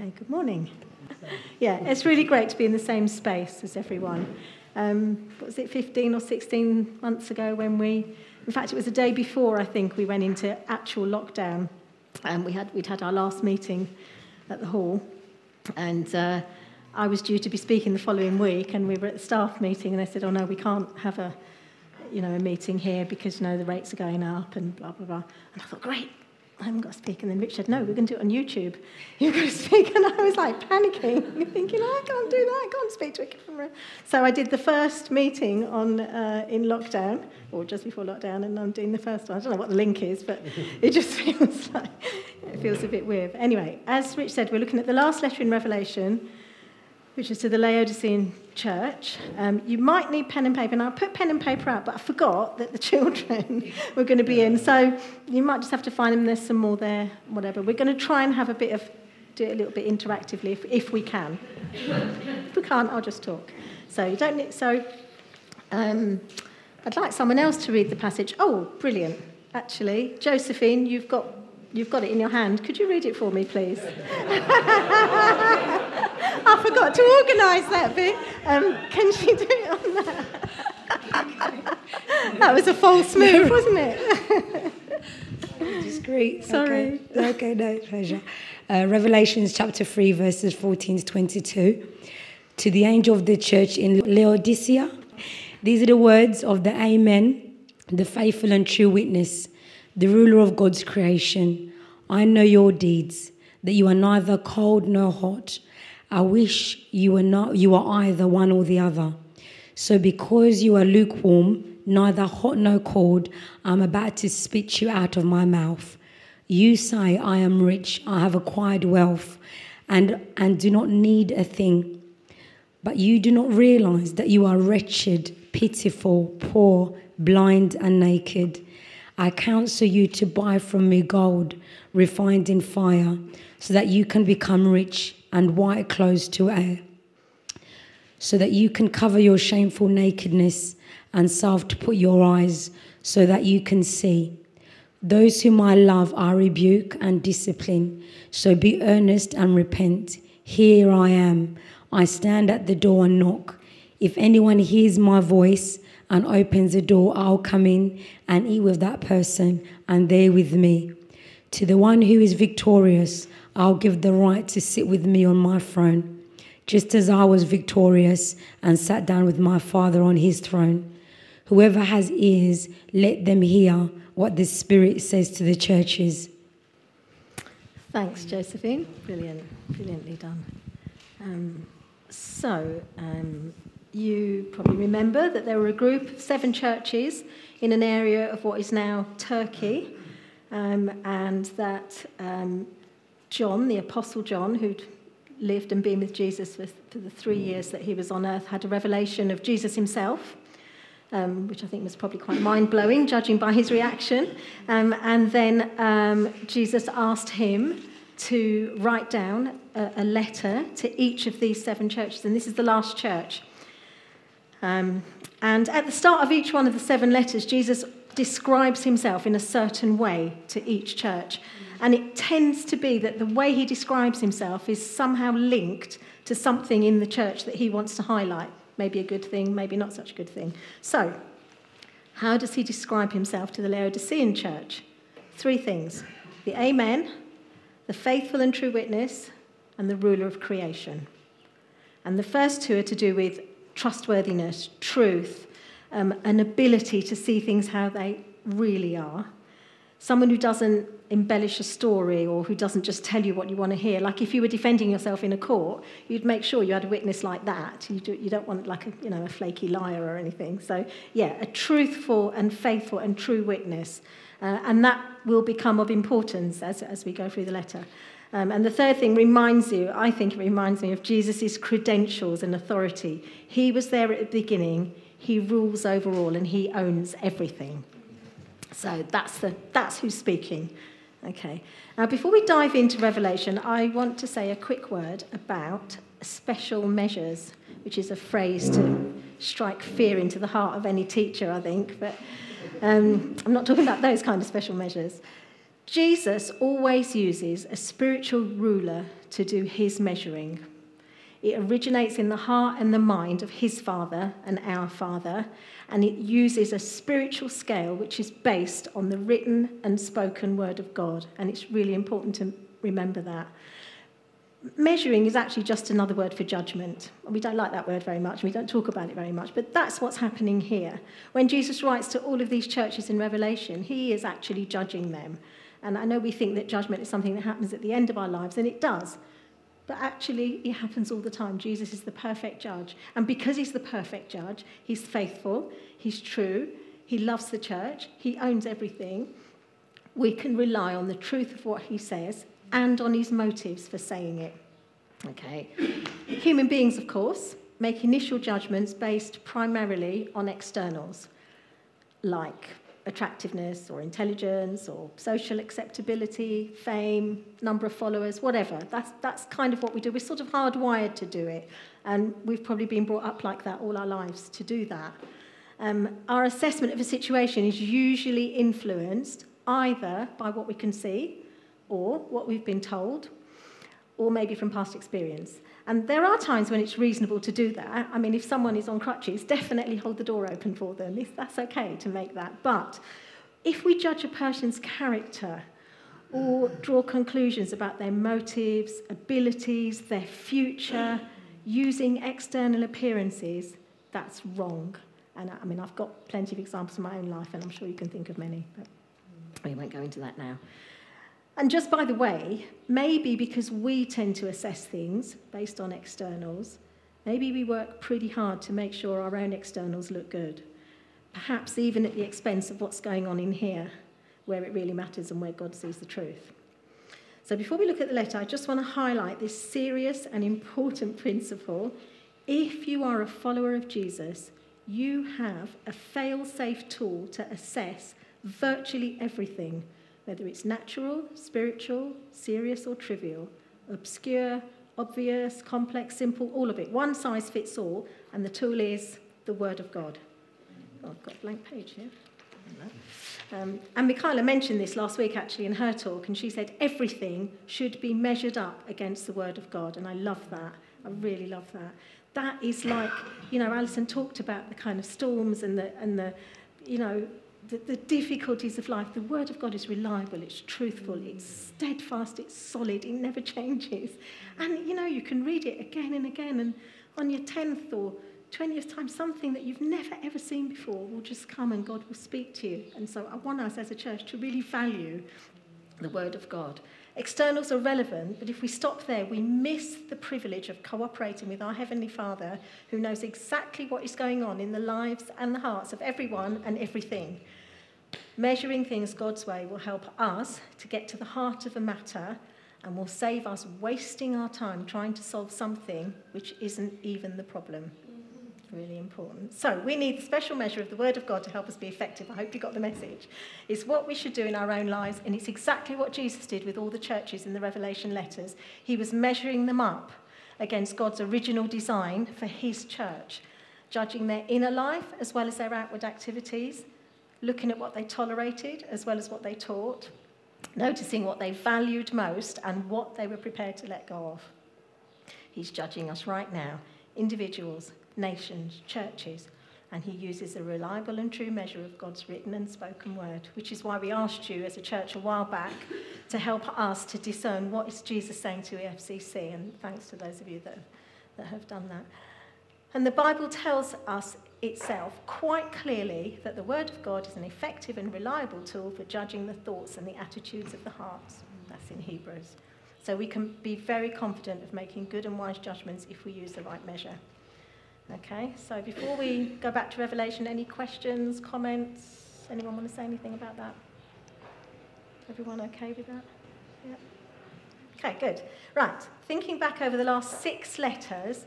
Okay, good morning. Yeah, it's really great to be in the same space as everyone. Um, what was it, 15 or 16 months ago when we, in fact, it was the day before I think we went into actual lockdown. And we had, we'd had our last meeting at the hall. And uh, I was due to be speaking the following week, and we were at the staff meeting, and they said, Oh, no, we can't have a, you know, a meeting here because, you know, the rates are going up and blah, blah, blah. And I thought, Great, I haven't got to speak. And then Rich said, No, we're going to do it on YouTube. You've got to speak. And I was like panicking, thinking, I can't do that. I can't speak to a camera. So I did the first meeting on, uh, in lockdown, or just before lockdown, and I'm doing the first one. I don't know what the link is, but it just feels like it feels a bit weird. Anyway, as Rich said, we're looking at the last letter in Revelation, which is to the Laodicean church. Um, you might need pen and paper. And I put pen and paper out, but I forgot that the children were going to be in. So you might just have to find them. There's some more there, whatever. We're going to try and have a bit of, do it a little bit interactively if, if we can. if we can't, I'll just talk. So you don't need, so um, I'd like someone else to read the passage. Oh, brilliant. Actually, Josephine, you've got You've got it in your hand. Could you read it for me, please? I forgot to organise that bit. Um, can she do it on that? that was a false move, wasn't it? Discreet. Sorry. Okay, okay no, pleasure. Uh, Revelations chapter 3, verses 14 to 22. To the angel of the church in Laodicea, these are the words of the Amen, the faithful and true witness the ruler of God's creation. I know your deeds, that you are neither cold nor hot. I wish you were not you are either one or the other. So because you are lukewarm, neither hot nor cold, I'm about to spit you out of my mouth. You say, I am rich, I have acquired wealth, and, and do not need a thing. But you do not realize that you are wretched, pitiful, poor, blind, and naked. I counsel you to buy from me gold refined in fire, so that you can become rich, and white clothes to wear, so that you can cover your shameful nakedness, and salve to put your eyes, so that you can see. Those whom I love, I rebuke and discipline. So be earnest and repent. Here I am. I stand at the door and knock. If anyone hears my voice and opens the door, I'll come in and eat with that person and they with me. To the one who is victorious, I'll give the right to sit with me on my throne, just as I was victorious and sat down with my Father on his throne. Whoever has ears, let them hear what the Spirit says to the churches. Thanks, Josephine. Brilliant, brilliantly done. Um, so, um, you probably remember that there were a group of seven churches in an area of what is now Turkey, um, and that um, John, the Apostle John, who'd lived and been with Jesus for, for, the three years that he was on earth, had a revelation of Jesus himself. Um, which I think was probably quite mind blowing, judging by his reaction. Um, and then um, Jesus asked him to write down a, a letter to each of these seven churches. And this is the last church. Um, and at the start of each one of the seven letters, Jesus describes himself in a certain way to each church. And it tends to be that the way he describes himself is somehow linked to something in the church that he wants to highlight. Maybe a good thing, maybe not such a good thing. So, how does he describe himself to the Laodicean church? Three things the Amen, the faithful and true witness, and the ruler of creation. And the first two are to do with trustworthiness, truth, um, an ability to see things how they really are. Someone who doesn't embellish a story or who doesn't just tell you what you want to hear. Like if you were defending yourself in a court, you'd make sure you had a witness like that. You, do, you don't want like a, you know, a flaky liar or anything. So, yeah, a truthful and faithful and true witness. Uh, and that will become of importance as, as we go through the letter. Um, and the third thing reminds you, I think it reminds me of Jesus' credentials and authority. He was there at the beginning, he rules over all, and he owns everything. So that's, the, that's who's speaking. Okay. Now, before we dive into Revelation, I want to say a quick word about special measures, which is a phrase to strike fear into the heart of any teacher, I think. But um, I'm not talking about those kind of special measures. Jesus always uses a spiritual ruler to do his measuring. It originates in the heart and the mind of his Father and our Father, and it uses a spiritual scale which is based on the written and spoken word of God. And it's really important to remember that. Measuring is actually just another word for judgment. We don't like that word very much, we don't talk about it very much, but that's what's happening here. When Jesus writes to all of these churches in Revelation, he is actually judging them. And I know we think that judgment is something that happens at the end of our lives, and it does. But actually, it happens all the time. Jesus is the perfect judge. And because he's the perfect judge, he's faithful, he's true, he loves the church, he owns everything. We can rely on the truth of what he says and on his motives for saying it. Okay. Human beings, of course, make initial judgments based primarily on externals, like attractiveness or intelligence or social acceptability, fame, number of followers, whatever. That's, that's kind of what we do. We're sort of hardwired to do it. And we've probably been brought up like that all our lives to do that. Um, our assessment of a situation is usually influenced either by what we can see or what we've been told or maybe from past experience. And there are times when it's reasonable to do that. I mean, if someone is on crutches, definitely hold the door open for them. If that's okay to make that. But if we judge a person's character or draw conclusions about their motives, abilities, their future, using external appearances, that's wrong. And I mean, I've got plenty of examples in my own life, and I'm sure you can think of many, but we won't go into that now. And just by the way, maybe because we tend to assess things based on externals, maybe we work pretty hard to make sure our own externals look good, perhaps even at the expense of what's going on in here, where it really matters and where God sees the truth. So before we look at the letter, I just want to highlight this serious and important principle. If you are a follower of Jesus, you have a fail safe tool to assess virtually everything whether it's natural, spiritual, serious, or trivial, obscure, obvious, complex, simple, all of it. One size fits all, and the tool is the Word of God. Oh, I've got a blank page here. Um, and Michaela mentioned this last week actually in her talk, and she said everything should be measured up against the Word of God, and I love that. I really love that. That is like, you know, Alison talked about the kind of storms and the, and the you know, the, the difficulties of life, the Word of God is reliable, it's truthful, it's steadfast, it's solid, it never changes. And you know, you can read it again and again, and on your 10th or 20th time, something that you've never ever seen before will just come and God will speak to you. And so I want us as a church to really value the Word of God. Externals are relevant, but if we stop there, we miss the privilege of cooperating with our Heavenly Father who knows exactly what is going on in the lives and the hearts of everyone and everything. Measuring things God's way will help us to get to the heart of the matter and will save us wasting our time trying to solve something which isn't even the problem. Really important. So, we need the special measure of the Word of God to help us be effective. I hope you got the message. It's what we should do in our own lives, and it's exactly what Jesus did with all the churches in the Revelation letters. He was measuring them up against God's original design for His church, judging their inner life as well as their outward activities looking at what they tolerated as well as what they taught, noticing what they valued most and what they were prepared to let go of. He's judging us right now, individuals, nations, churches, and he uses a reliable and true measure of God's written and spoken word, which is why we asked you as a church a while back to help us to discern what is Jesus saying to EFCC, and thanks to those of you that, that have done that. And the Bible tells us itself quite clearly that the Word of God is an effective and reliable tool for judging the thoughts and the attitudes of the hearts. That's in Hebrews. So we can be very confident of making good and wise judgments if we use the right measure. Okay, so before we go back to Revelation, any questions, comments? Anyone want to say anything about that? Everyone okay with that? Yeah. Okay, good. Right, thinking back over the last six letters,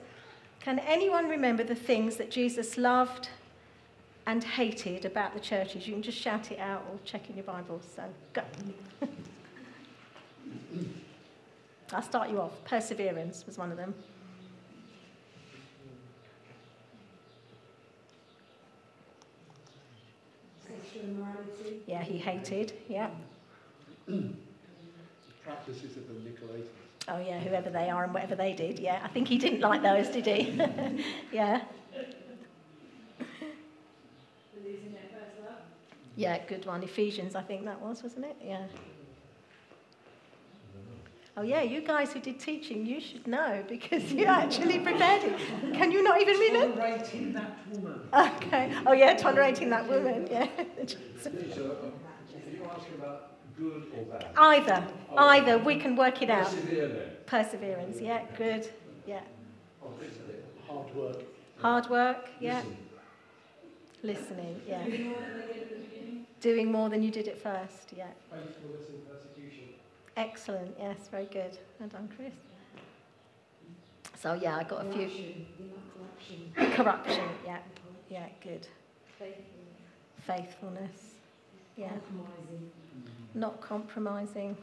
can anyone remember the things that Jesus loved and hated about the churches? You can just shout it out or check in your Bibles. So go. I'll start you off. Perseverance was one of them. Sexual immorality. Yeah, he hated. Yeah. the Practices of the Nicolaitans. Oh, yeah, whoever they are and whatever they did. Yeah, I think he didn't like those, did he? yeah. Yeah, good one. Ephesians, I think that was, wasn't it? Yeah. Oh, yeah, you guys who did teaching, you should know because you actually prepared it. Can you not even remember? Tolerating that woman. Okay. Oh, yeah, tolerating that woman. Yeah. If you ask about good or bad, Either. Oh. Either. We can work it out. persevere then. Perseverance. Yeah, good. Oh, yeah. Hard work. Hard work. Yeah. Listening. Yeah. Doing more than you did at first. Yeah. Faithfulness in persecution. Excellent. Yes, very good. Well done, Chris. So, yeah, I got a few. Corruption. Yeah. Yeah, good. Faithfulness. Yeah. Not compromising.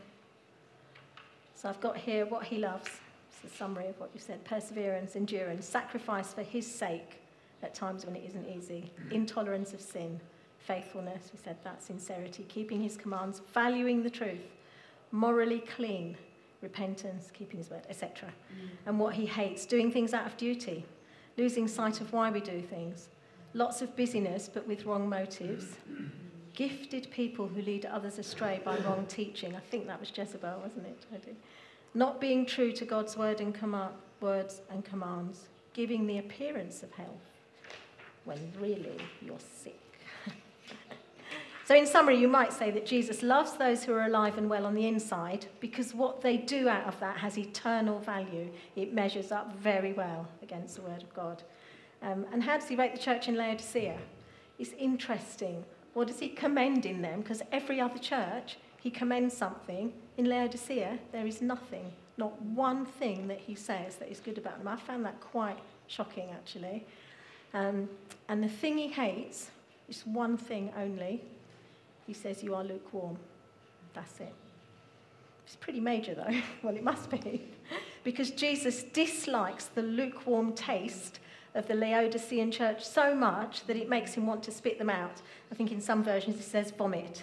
So, I've got here what he loves. It's a summary of what you said perseverance, endurance, sacrifice for his sake at times when it isn't easy, intolerance of sin, faithfulness, we said that, sincerity, keeping his commands, valuing the truth, morally clean, repentance, keeping his word, etc. Mm. And what he hates, doing things out of duty, losing sight of why we do things, lots of busyness but with wrong motives, gifted people who lead others astray by wrong teaching. I think that was Jezebel, wasn't it? Jody? Not being true to God's word and words and commands, giving the appearance of health when really you're sick. So, in summary, you might say that Jesus loves those who are alive and well on the inside because what they do out of that has eternal value. It measures up very well against the Word of God. Um, and how does he rate the church in Laodicea? It's interesting. What does he commend in them? Because every other church, he commends something. In Laodicea, there is nothing, not one thing that he says that is good about them. I found that quite shocking, actually. Um, and the thing he hates is one thing only he says you are lukewarm. That's it. It's pretty major, though. well, it must be. because Jesus dislikes the lukewarm taste of the Laodicean church so much that it makes him want to spit them out. I think in some versions it says vomit.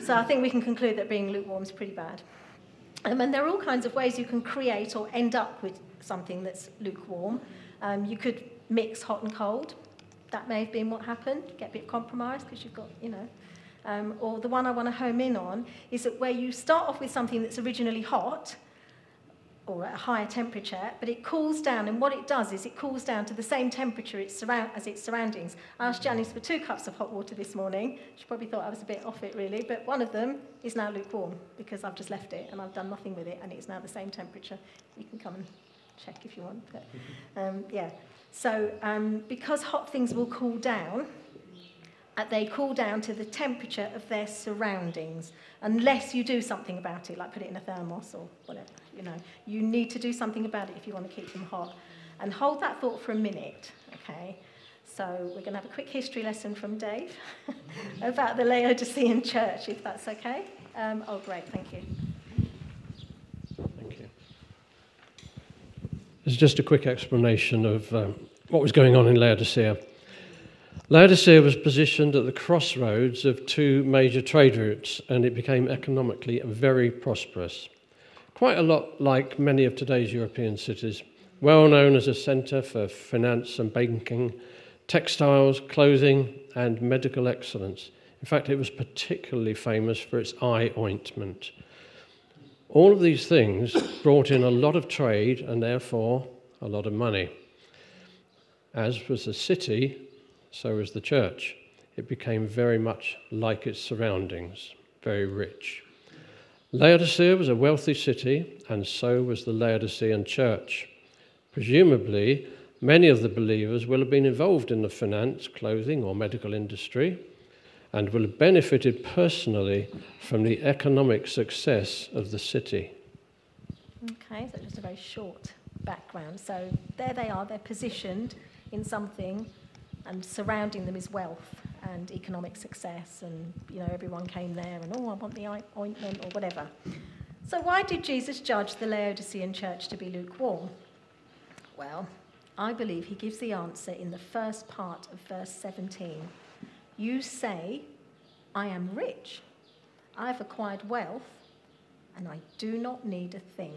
So I think we can conclude that being lukewarm is pretty bad. Um, and there are all kinds of ways you can create or end up with something that's lukewarm. Um, you could mix hot and cold. That may have been what happened. Get a bit compromised because you've got, you know, um, or the one I want to home in on, is that where you start off with something that's originally hot or at a higher temperature, but it cools down, and what it does is it cools down to the same temperature it's surround, as its surroundings. I asked Janice for two cups of hot water this morning. She probably thought I was a bit off it, really, but one of them is now lukewarm because I've just left it and I've done nothing with it, and it's now the same temperature. You can come and check if you want. But, um, yeah. So, um, because hot things will cool down, uh, they cool down to the temperature of their surroundings, unless you do something about it, like put it in a thermos or whatever. You know, you need to do something about it if you want to keep them hot. And hold that thought for a minute, okay? So we're going to have a quick history lesson from Dave about the Laodicean church, if that's okay. Um, oh, great, thank you. Thank you. It's just a quick explanation of um, what was going on in Laodicea. Laodicea was positioned at the crossroads of two major trade routes and it became economically very prosperous. Quite a lot like many of today's European cities, well known as a centre for finance and banking, textiles, clothing, and medical excellence. In fact, it was particularly famous for its eye ointment. All of these things brought in a lot of trade and therefore a lot of money. As was the city, so was the church. It became very much like its surroundings, very rich. Laodicea was a wealthy city, and so was the Laodicean church. Presumably, many of the believers will have been involved in the finance, clothing, or medical industry and will have benefited personally from the economic success of the city. Okay, so just a very short background. So there they are, they're positioned in something and surrounding them is wealth and economic success and you know everyone came there and oh I want the ointment or whatever. So why did Jesus judge the Laodicean church to be lukewarm? Well, I believe he gives the answer in the first part of verse 17. You say, I am rich. I've acquired wealth and I do not need a thing.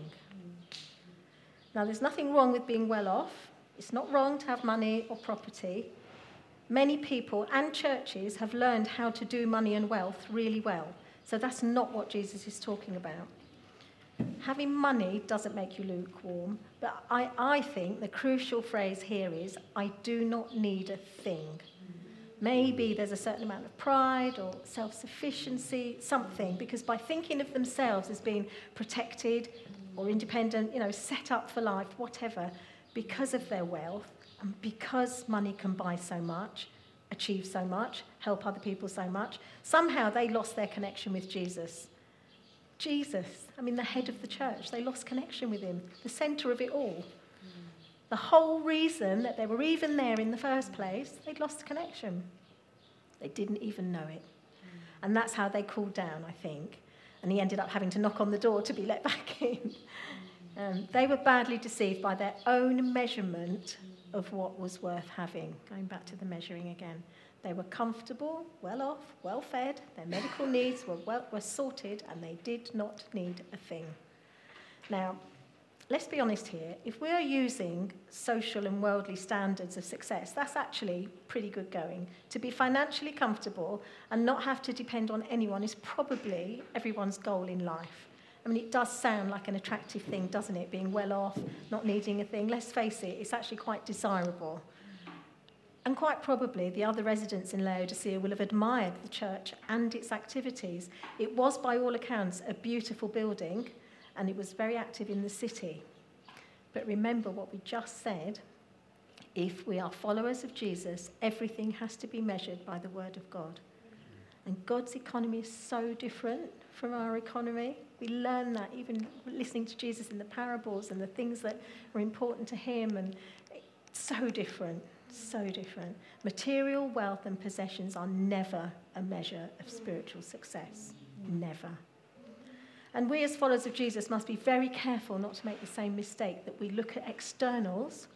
Now, there's nothing wrong with being well off. It's not wrong to have money or property. Many people and churches have learned how to do money and wealth really well. So that's not what Jesus is talking about. Having money doesn't make you lukewarm, but I, I think the crucial phrase here is I do not need a thing. Maybe there's a certain amount of pride or self sufficiency, something, because by thinking of themselves as being protected or independent, you know, set up for life, whatever, because of their wealth and because money can buy so much, achieve so much, help other people so much, somehow they lost their connection with Jesus. Jesus, I mean, the head of the church, they lost connection with him, the center of it all. The whole reason that they were even there in the first place, they'd lost connection. They didn't even know it. And that's how they cooled down, I think. And he ended up having to knock on the door to be let back in. Um, they were badly deceived by their own measurement of what was worth having. Going back to the measuring again. They were comfortable, well off, well fed, their medical needs were, well, were sorted, and they did not need a thing. Now, let's be honest here, if we're using social and worldly standards of success, that's actually pretty good going. To be financially comfortable and not have to depend on anyone is probably everyone's goal in life. I mean, it does sound like an attractive thing, doesn't it? Being well off, not needing a thing. Let's face it, it's actually quite desirable. And quite probably the other residents in Laodicea will have admired the church and its activities. It was, by all accounts, a beautiful building and it was very active in the city. But remember what we just said if we are followers of Jesus, everything has to be measured by the Word of God. And God's economy is so different from our economy. We learn that even listening to Jesus in the parables and the things that are important to him, and so different, so different. Material wealth and possessions are never a measure of spiritual success. Never. And we, as followers of Jesus, must be very careful not to make the same mistake that we look at externals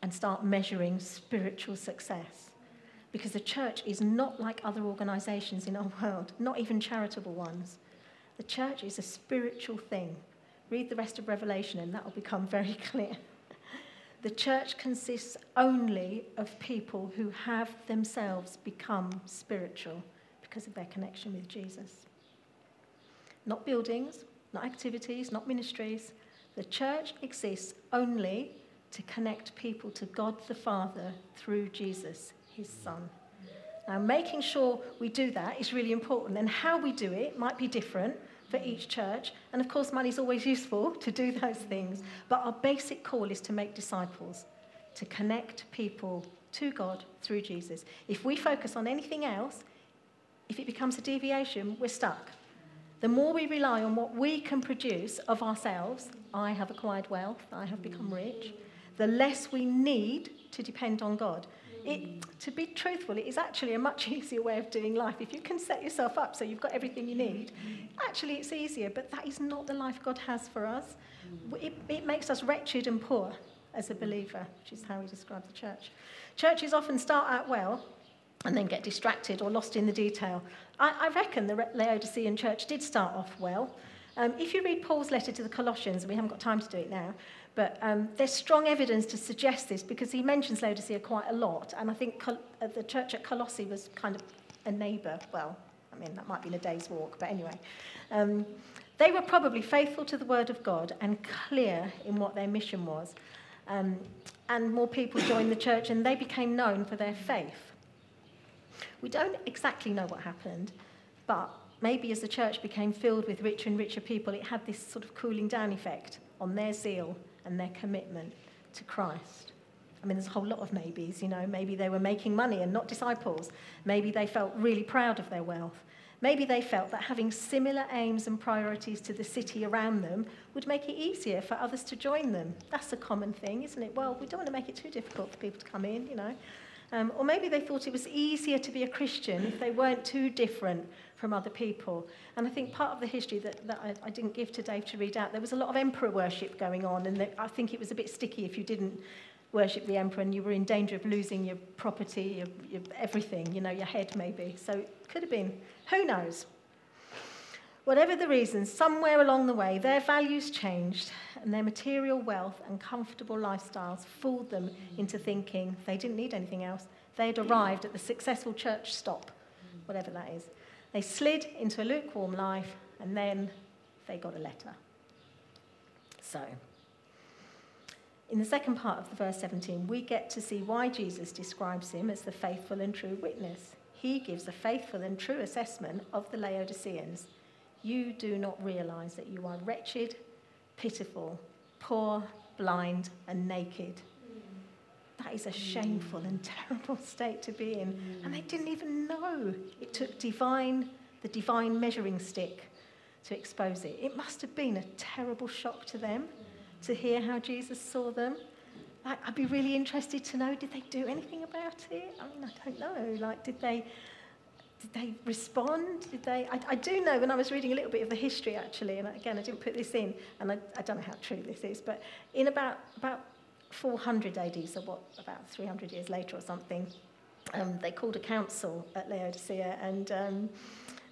and start measuring spiritual success because the church is not like other organizations in our world, not even charitable ones. The church is a spiritual thing. Read the rest of Revelation, and that will become very clear. The church consists only of people who have themselves become spiritual because of their connection with Jesus. Not buildings, not activities, not ministries. The church exists only to connect people to God the Father through Jesus, his Son. Now, making sure we do that is really important, and how we do it might be different for each church. And of course, money is always useful to do those things, but our basic call is to make disciples, to connect people to God through Jesus. If we focus on anything else, if it becomes a deviation, we're stuck. The more we rely on what we can produce of ourselves, I have acquired wealth, I have become rich, the less we need to depend on God. It, to be truthful, it is actually a much easier way of doing life. If you can set yourself up so you've got everything you need, actually it's easier, but that is not the life God has for us. It, it makes us wretched and poor as a believer, which is how he describes the church. Churches often start out well and then get distracted or lost in the detail. I, I reckon the Laodicean church did start off well. Um, if you read Paul's letter to the Colossians, we haven't got time to do it now, but um, there's strong evidence to suggest this because he mentions Laodicea quite a lot. And I think Col- uh, the church at Colossae was kind of a neighbour. Well, I mean, that might be in a day's walk, but anyway. Um, they were probably faithful to the word of God and clear in what their mission was. Um, and more people joined the church and they became known for their faith. We don't exactly know what happened, but maybe as the church became filled with richer and richer people, it had this sort of cooling down effect on their zeal and their commitment to Christ. I mean, there's a whole lot of maybes, you know. Maybe they were making money and not disciples. Maybe they felt really proud of their wealth. Maybe they felt that having similar aims and priorities to the city around them would make it easier for others to join them. That's a common thing, isn't it? Well, we don't want to make it too difficult for people to come in, you know. Um, or maybe they thought it was easier to be a Christian if they weren't too different from other people. And I think part of the history that, that I, I didn't give to Dave to read out, there was a lot of emperor worship going on, and I think it was a bit sticky if you didn't worship the emperor and you were in danger of losing your property, your, your everything, you know, your head maybe. So it could have been, who knows? Whatever the reason, somewhere along the way, their values changed and their material wealth and comfortable lifestyles fooled them into thinking they didn't need anything else. They had arrived at the successful church stop, whatever that is. They slid into a lukewarm life and then they got a letter. So, in the second part of the verse 17, we get to see why Jesus describes him as the faithful and true witness. He gives a faithful and true assessment of the Laodiceans. You do not realize that you are wretched, pitiful, poor, blind, and naked. That is a shameful and terrible state to be in. And they didn't even know. It took divine, the divine measuring stick to expose it. It must have been a terrible shock to them to hear how Jesus saw them. Like, I'd be really interested to know did they do anything about it? I mean, I don't know. Like, did they, did they respond? Did they? I, I do know when I was reading a little bit of the history actually, and again I didn't put this in, and I, I don't know how true this is, but in about about 400 AD, so what about 300 years later or something, um, they called a council at Laodicea and um,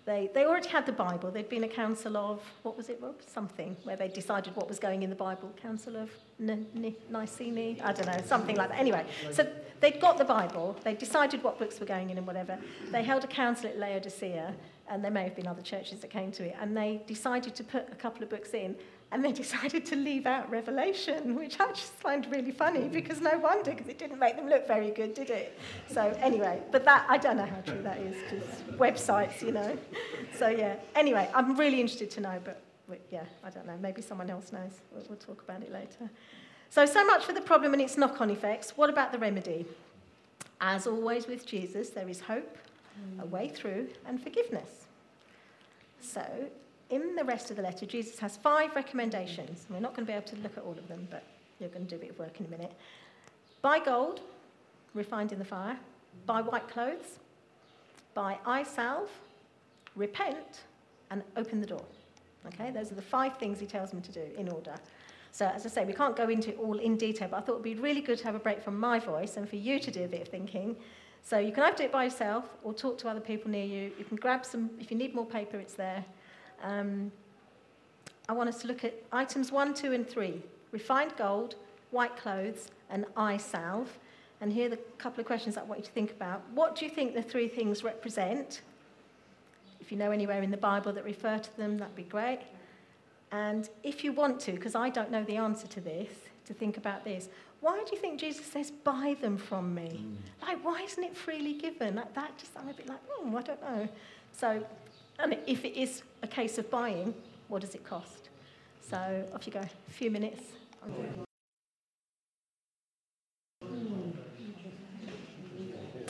they, they already had the Bible. They'd been a council of, what was it, Rob? Something, where they decided what was going in the Bible. Council of N- N- Nicene? I don't know, something like that. Anyway, so they'd got the Bible. They decided what books were going in and whatever. They held a council at Laodicea, and there may have been other churches that came to it, and they decided to put a couple of books in, and they decided to leave out Revelation, which I just find really funny because no wonder, because it didn't make them look very good, did it? So, anyway, but that, I don't know how true that is because websites, you know. So, yeah, anyway, I'm really interested to know, but yeah, I don't know. Maybe someone else knows. We'll, we'll talk about it later. So, so much for the problem and its knock on effects. What about the remedy? As always with Jesus, there is hope, a way through, and forgiveness. So, in the rest of the letter, Jesus has five recommendations. We're not going to be able to look at all of them, but you're going to do a bit of work in a minute. Buy gold, refined in the fire. Buy white clothes. Buy eye salve. Repent, and open the door. Okay, those are the five things he tells me to do in order. So, as I say, we can't go into it all in detail, but I thought it would be really good to have a break from my voice and for you to do a bit of thinking. So, you can either do it by yourself or talk to other people near you. You can grab some, if you need more paper, it's there. Um, I want us to look at items one, two, and three refined gold, white clothes, and eye salve. And here are the couple of questions I want you to think about. What do you think the three things represent? If you know anywhere in the Bible that refer to them, that'd be great. And if you want to, because I don't know the answer to this, to think about this, why do you think Jesus says, buy them from me? Mm. Like, why isn't it freely given? Like, that just, I'm a bit like, hmm, I don't know. So, and if it is a case of buying, what does it cost? So, off you go. A few minutes.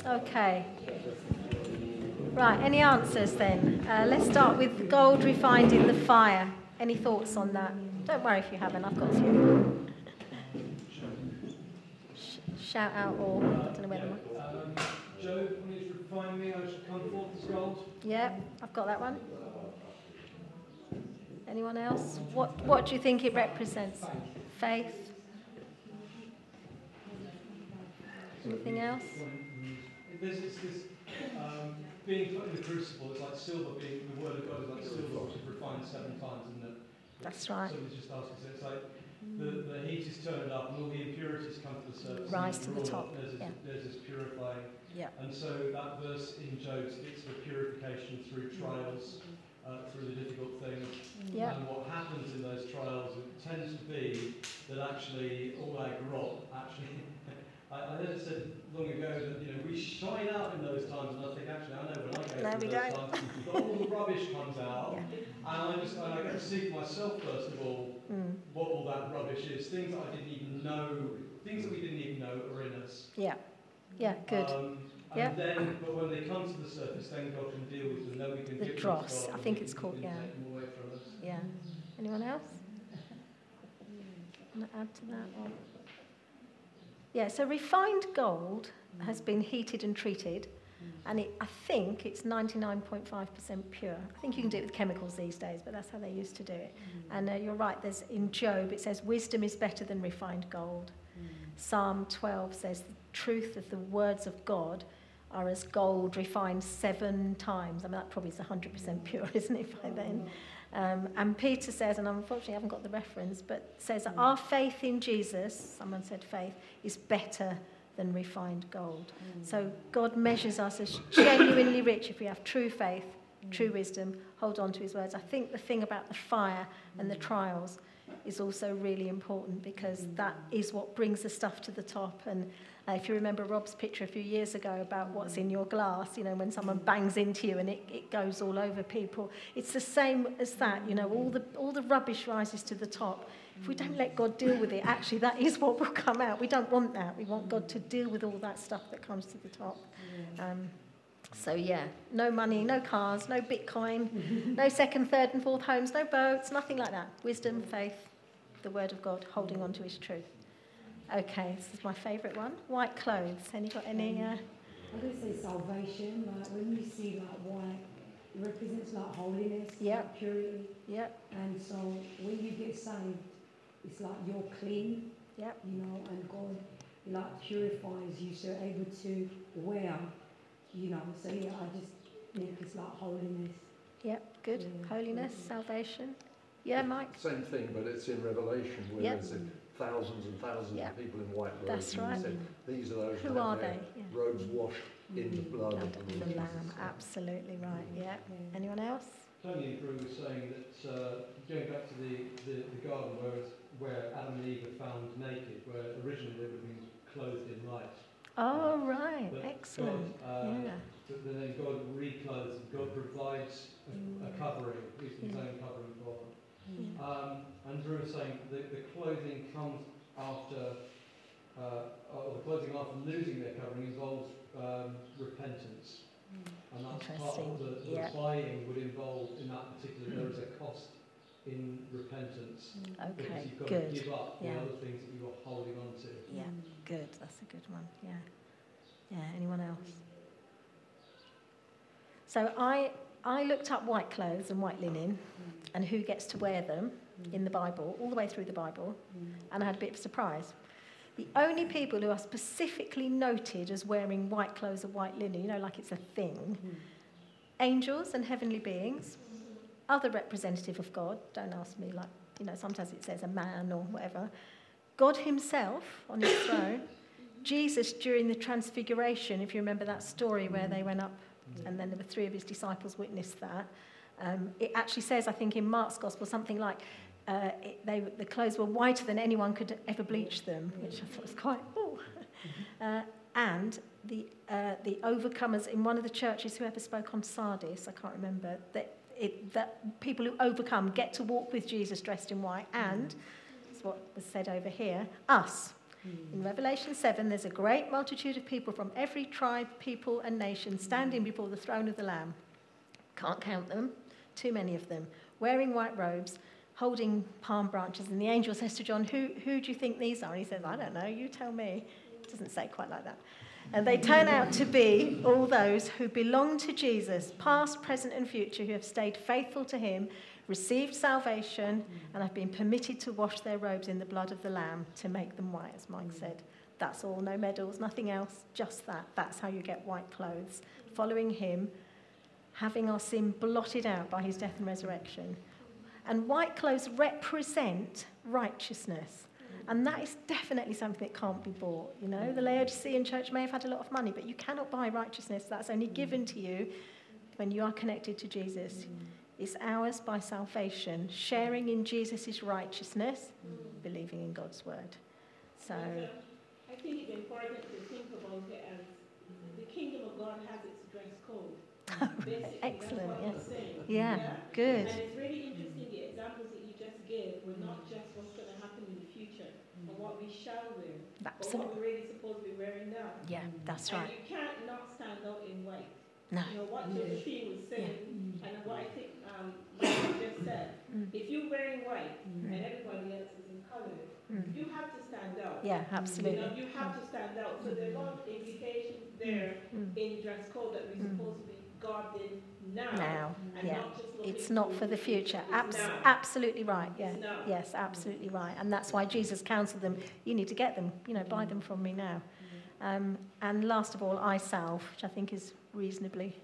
Okay. Right, any answers then? Uh, let's start with gold refined in the fire. Any thoughts on that? Don't worry if you haven't, I've got a few. shout out or I don't know where Job, when he's refined me, I should come forth as gold. Yeah, I've got that one. Anyone else? What, what do you think it represents? Faith? Anything else? This, this um, being put in the crucible, it's like silver being, the word of God is like silver, which is refined seven times, isn't it? That's right. Somebody's just asking, so it's like the, the heat is turned up and all the impurities come to the surface. Rise to the top. There's this, yeah. there's this purifying. Yeah. And so that verse in Job speaks of purification through trials, uh, through the difficult things. Yeah. And what happens in those trials, it tends to be that actually all our grot actually I, I said long ago that you know we shine out in those times, and I think actually I know when I go no, through those don't. times, all the rubbish comes out, yeah. and I just and I get to see for myself first of all mm. what all that rubbish is, things that I didn't even know, things that we didn't even know are in us. Yeah, yeah, good. Um, and yeah. then, but when they come to the surface, then God can deal with them. Then we can the dross. them I think it's called. Yeah. Yeah. Anyone else? Want to add to that? Or? Yeah, so refined gold has been heated and treated, and it, I think it's 99.5% pure. I think you can do it with chemicals these days, but that's how they used to do it. Mm. And uh, you're right, there's in Job, it says, Wisdom is better than refined gold. Mm. Psalm 12 says, The truth of the words of God are as gold refined seven times. I mean, that probably is 100% pure, isn't it, by then? Um, and Peter says, and unfortunately I haven't got the reference, but says that hmm. our faith in Jesus, someone said faith, is better than refined gold. Hmm. So God measures us as genuinely rich if we have true faith, hmm. true wisdom, hold on to his words. I think the thing about the fire and the trials is also really important because that is what brings the stuff to the top. And uh, if you remember Rob's picture a few years ago about what's mm. in your glass, you know, when someone mm. bangs into you and it, it goes all over people, it's the same as that. You know, all the, all the rubbish rises to the top. If we don't mm. let God deal with it, actually, that is what will come out. We don't want that. We want God to deal with all that stuff that comes to the top. Um, so, yeah, no money, no cars, no Bitcoin, no second, third, and fourth homes, no boats, nothing like that. Wisdom, faith, the Word of God, holding on to His truth. Okay, this is my favourite one white clothes. Any got any? Uh... I'm going to say salvation. Like when you see like white, it represents like holiness, Yep. like purity. Yep, And so when you get saved, it's like you're clean, yep, you know, and God like purifies you, so you're able to wear, you know. So yeah, I just think it's like holiness. yep, good. Yeah. Holiness, salvation. Yeah, Mike? Same thing, but it's in Revelation where Yep. there's thousands and thousands Yep. of people in white robes. That's and right. said, These are those Who are they? Yeah. robes washed in the blood Blood of the of the Jesus Lamb. Christ. Absolutely right. Yeah. Yeah. Anyone else? Tony and Drew were saying that uh, going back to the, the, the garden where, where Adam and Eve were found naked, where originally they would have been clothed in light. Oh, right. Excellent. God, uh, Yeah. But then God reclothes, God provides a, Mm. a covering, He's his own covering for them. Yeah. Um, and Drew was saying the, the clothing comes after, uh, or the clothing after losing their covering involves um, repentance. And that's part of the, the Yeah. buying would involve, in that particular, there is a cost in repentance. Because Okay, you've got good. to give up Yeah. the other things that you are holding on to. Yeah, good. That's a good one. Yeah. Yeah, anyone else? So I, I looked up white clothes and white linen and who gets to wear them mm. in the Bible, all the way through the Bible, mm. and I had a bit of a surprise. The only people who are specifically noted as wearing white clothes or white linen, you know, like it's a thing, mm. angels and heavenly beings, other representative of God, don't ask me, like, you know, sometimes it says a man or whatever, God Himself on His throne, Jesus during the Transfiguration, if you remember that story where they went up and then there were three of His disciples witnessed that. Um, it actually says, I think, in Mark's Gospel, something like uh, it, they, the clothes were whiter than anyone could ever bleach them, which I thought was quite, oh. Uh, and the, uh, the overcomers in one of the churches, whoever spoke on Sardis, I can't remember, that, it, that people who overcome get to walk with Jesus dressed in white, and, that's what was said over here, us. In Revelation 7, there's a great multitude of people from every tribe, people, and nation standing before the throne of the Lamb. Can't count them, too many of them, wearing white robes, holding palm branches. And the angel says to John, Who, who do you think these are? And he says, I don't know, you tell me. It doesn't say quite like that. And they turn out to be all those who belong to Jesus, past, present, and future, who have stayed faithful to him, received salvation, and have been permitted to wash their robes in the blood of the Lamb to make them white, as Mike said. That's all, no medals, nothing else, just that. That's how you get white clothes. Following him, having our sin blotted out by his death and resurrection. And white clothes represent righteousness. And that is definitely something that can't be bought. You know, the Laodicean church may have had a lot of money, but you cannot buy righteousness. That's only given to you when you are connected to Jesus. It's ours by salvation, sharing in Jesus' righteousness, believing in God's word. So, I think uh, it's important to think about it as the kingdom of God has its dress code. Basically, Excellent, that's what yeah. it's yeah, good. And it's really interesting, the examples that you just gave were not just what's going to happen in the future, but what we shall wear, but what Absolutely. we're really supposed to be wearing now. Yeah, that's And right. you can't not stand out in white. No. You know, what Josephine was saying, and what I think um, you just said, Mm. if you're wearing white and everybody else is in color, Mm. you have to stand out. Yeah, You absolutely. know, you have to stand out. So there are a lot of implications there Mm. in dress code that we're Mm. supposed to be guarding now. Now, and yeah. not just looking It's not for the future. Abs- absolutely right. Yeah. Yes, absolutely right. And that's why Jesus counseled them. You need to get them. You know, buy them from me now. Um, and last of all, eye salve, which I think is reasonably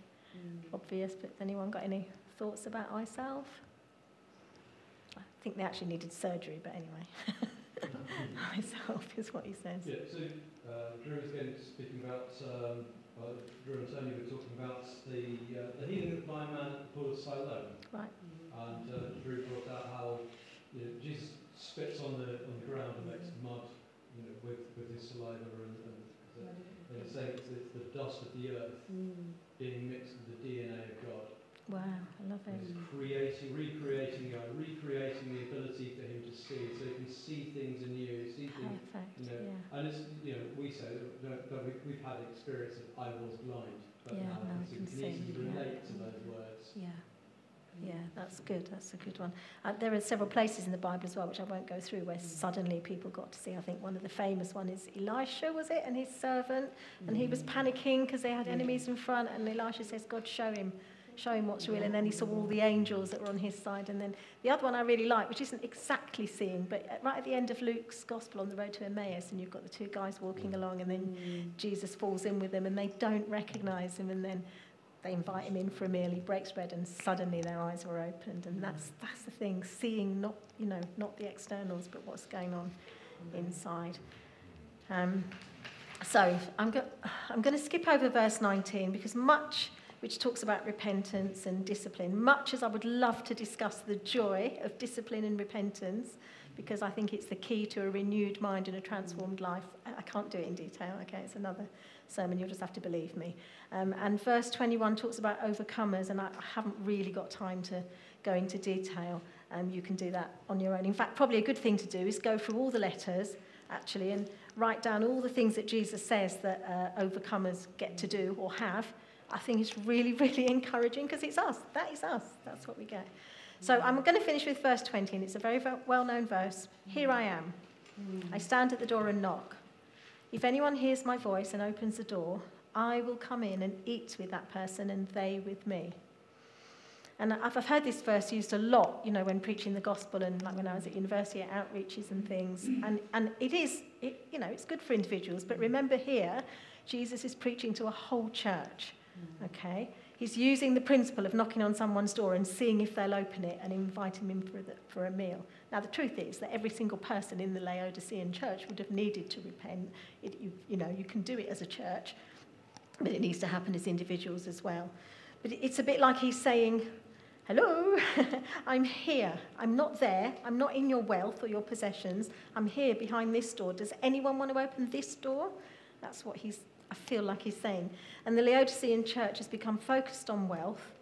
obvious. But has anyone got any thoughts about eye salve? I think they actually needed surgery, but anyway. eye salve is what he says. Yeah, so uh, Drew was again speaking about, um, Drew and Tony were talking about the, uh, the healing of the blind man at the pool of Siloam. Right. And uh, Drew brought out how you know, Jesus spits on the, on the ground and makes mud you know, with, with his saliva and, and, and it's saying it's, it's the dust of the earth being mixed with the DNA of God. Wow, I love it. It's creating, recreating God, recreating the ability for him to see, so he can see things anew, see things Perfect. you know, Yeah. And it's, you know, we say that that- we, we've had experience of I was blind, but Yeah, now now I can can see, can see, yeah. relate to those words. Yeah. Yeah, that's good. That's a good one. Uh, there are several places in the Bible as well, which I won't go through, where mm. suddenly people got to see. I think one of the famous one is Elisha, was it, and his servant, and he was mm. panicking because they had mm. enemies in front, and Elisha says, "God, show him, show him what's real." And then he saw all the angels that were on his side. And then the other one I really like, which isn't exactly seeing, but right at the end of Luke's Gospel on the road to Emmaus, and you've got the two guys walking along, and then Jesus falls in with them, and they don't recognise him, and then they invite him in for a meal. He breaks bread, and suddenly their eyes were opened. And that's that's the thing: seeing not you know not the externals, but what's going on inside. Um, so I'm go- I'm going to skip over verse 19 because much which talks about repentance and discipline, much as I would love to discuss the joy of discipline and repentance, because I think it's the key to a renewed mind and a transformed life. I can't do it in detail. Okay, it's another sermon. You'll just have to believe me. Um, and verse 21 talks about overcomers, and I, I haven't really got time to go into detail. Um, you can do that on your own. In fact, probably a good thing to do is go through all the letters, actually, and write down all the things that Jesus says that uh, overcomers get to do or have. I think it's really, really encouraging because it's us. That is us. That's what we get. So I'm going to finish with verse 20, and it's a very well known verse. Here I am. I stand at the door and knock. If anyone hears my voice and opens the door, I will come in and eat with that person and they with me. And I've heard this verse used a lot, you know, when preaching the gospel and like when I was at university at outreaches and things. And, and it is, it, you know, it's good for individuals. But remember here, Jesus is preaching to a whole church, okay? He's using the principle of knocking on someone's door and seeing if they'll open it and inviting them for, the, for a meal. Now, the truth is that every single person in the Laodicean church would have needed to repent. It, you, you know, you can do it as a church, but it needs to happen as individuals as well. But it's a bit like he's saying, Hello, I'm here. I'm not there. I'm not in your wealth or your possessions. I'm here behind this door. Does anyone want to open this door? That's what he's, I feel like he's saying. And the Laodicean church has become focused on wealth.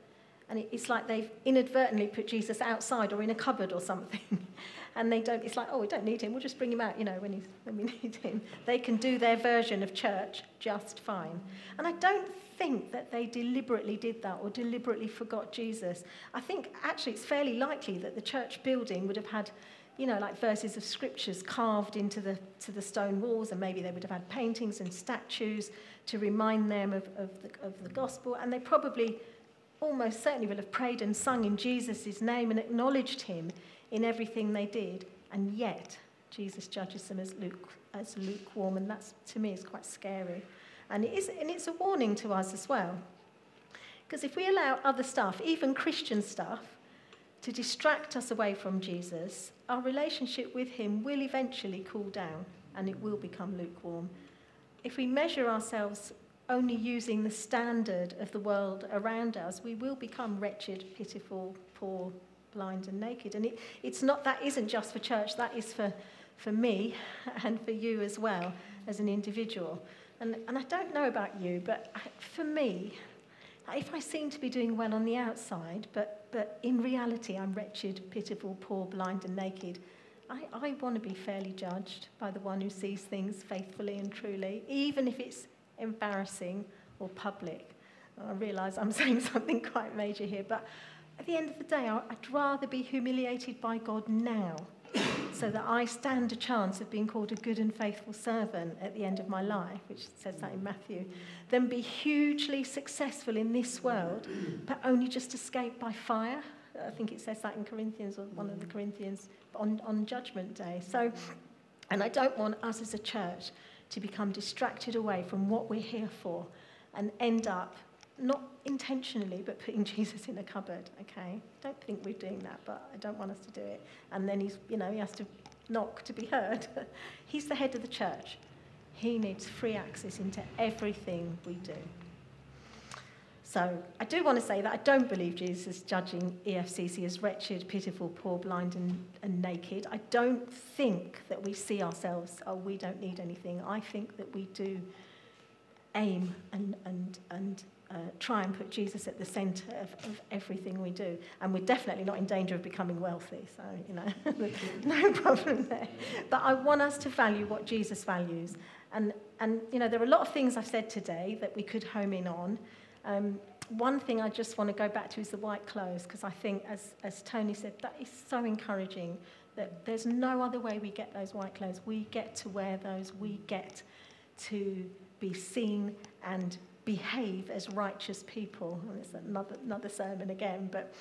And it's like they've inadvertently put Jesus outside or in a cupboard or something. And they don't, it's like, oh, we don't need him. We'll just bring him out, you know, when, he's, when we need him. They can do their version of church just fine. And I don't think that they deliberately did that or deliberately forgot Jesus. I think actually it's fairly likely that the church building would have had, you know, like verses of scriptures carved into the, to the stone walls, and maybe they would have had paintings and statues to remind them of, of, the, of the gospel. And they probably almost certainly will have prayed and sung in Jesus' name and acknowledged him in everything they did. And yet, Jesus judges them as, luke, as lukewarm, and that's, to me, is quite scary. And, it is, and it's a warning to us as well. Because if we allow other stuff, even Christian stuff, to distract us away from Jesus, our relationship with him will eventually cool down and it will become lukewarm. If we measure ourselves only using the standard of the world around us, we will become wretched, pitiful, poor, blind, and naked. And it, it's not, that isn't just for church, that is for, for me and for you as well as an individual. And, and I don't know about you, but for me, if I seem to be doing well on the outside, but, but in reality I'm wretched, pitiful, poor, blind, and naked, I, I want to be fairly judged by the one who sees things faithfully and truly, even if it's embarrassing or public. I realise I'm saying something quite major here, but at the end of the day, I'd rather be humiliated by God now so that I stand a chance of being called a good and faithful servant at the end of my life, which says that in Matthew, than be hugely successful in this world, but only just escape by fire. I think it says that in Corinthians, or one of the Corinthians, on, on Judgment Day. So, and I don't want us as a church to become distracted away from what we're here for and end up not intentionally, but putting Jesus in a cupboard, okay? Don't think we're doing that, but I don't want us to do it. And then he's, you know, he has to knock to be heard. he's the head of the church. He needs free access into everything we do. So I do want to say that I don't believe Jesus is judging EFCC as wretched, pitiful, poor, blind, and, and naked. I don't think that we see ourselves, oh, we don't need anything. I think that we do aim and, and, and uh, try and put Jesus at the centre of, of everything we do. And we're definitely not in danger of becoming wealthy, so, you know, no problem there. But I want us to value what Jesus values. And, and, you know, there are a lot of things I've said today that we could home in on. Um, one thing I just want to go back to is the white clothes, because I think, as, as Tony said, that is so encouraging that there's no other way we get those white clothes. We get to wear those, we get to be seen and behave as righteous people. It's another, another sermon again, but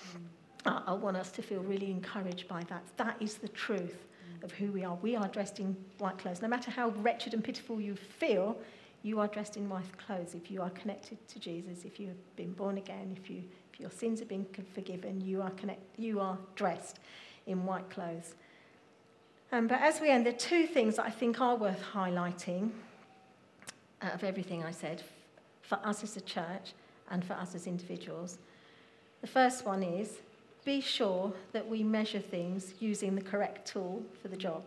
I, I want us to feel really encouraged by that. That is the truth of who we are. We are dressed in white clothes. No matter how wretched and pitiful you feel, you are dressed in white clothes. If you are connected to Jesus, if you have been born again, if, you, if your sins have been forgiven, you are, connect, you are dressed in white clothes. Um, but as we end, there are two things that I think are worth highlighting out of everything I said for us as a church and for us as individuals. The first one is be sure that we measure things using the correct tool for the job.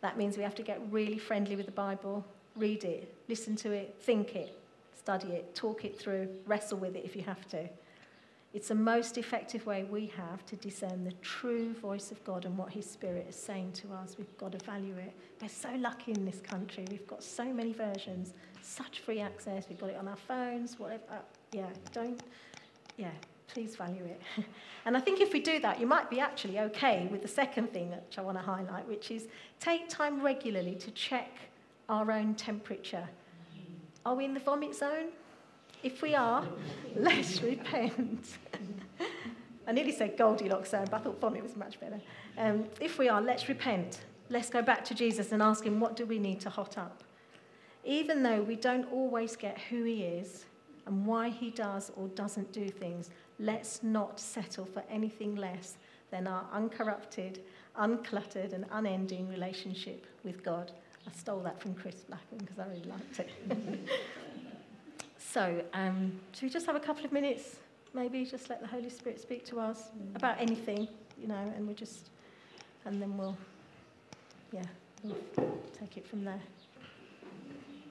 That means we have to get really friendly with the Bible, read it, listen to it, think it, study it, talk it through, wrestle with it if you have to. It's the most effective way we have to discern the true voice of God and what His Spirit is saying to us. We've got to value it. We're so lucky in this country. We've got so many versions, such free access. We've got it on our phones, whatever. Uh, yeah, don't, yeah, please value it. and I think if we do that, you might be actually okay with the second thing which I want to highlight, which is take time regularly to check our own temperature. Are we in the vomit zone? If we are, let's repent. I nearly said Goldilocks zone, but I thought vomit was much better. Um, if we are, let's repent. Let's go back to Jesus and ask him, what do we need to hot up? Even though we don't always get who he is and why he does or doesn't do things, let's not settle for anything less than our uncorrupted, uncluttered, and unending relationship with God. I stole that from Chris Blackman because I really liked it. so, um, should we just have a couple of minutes? Maybe just let the Holy Spirit speak to us about anything, you know, and we just, and then we'll, yeah, we'll take it from there.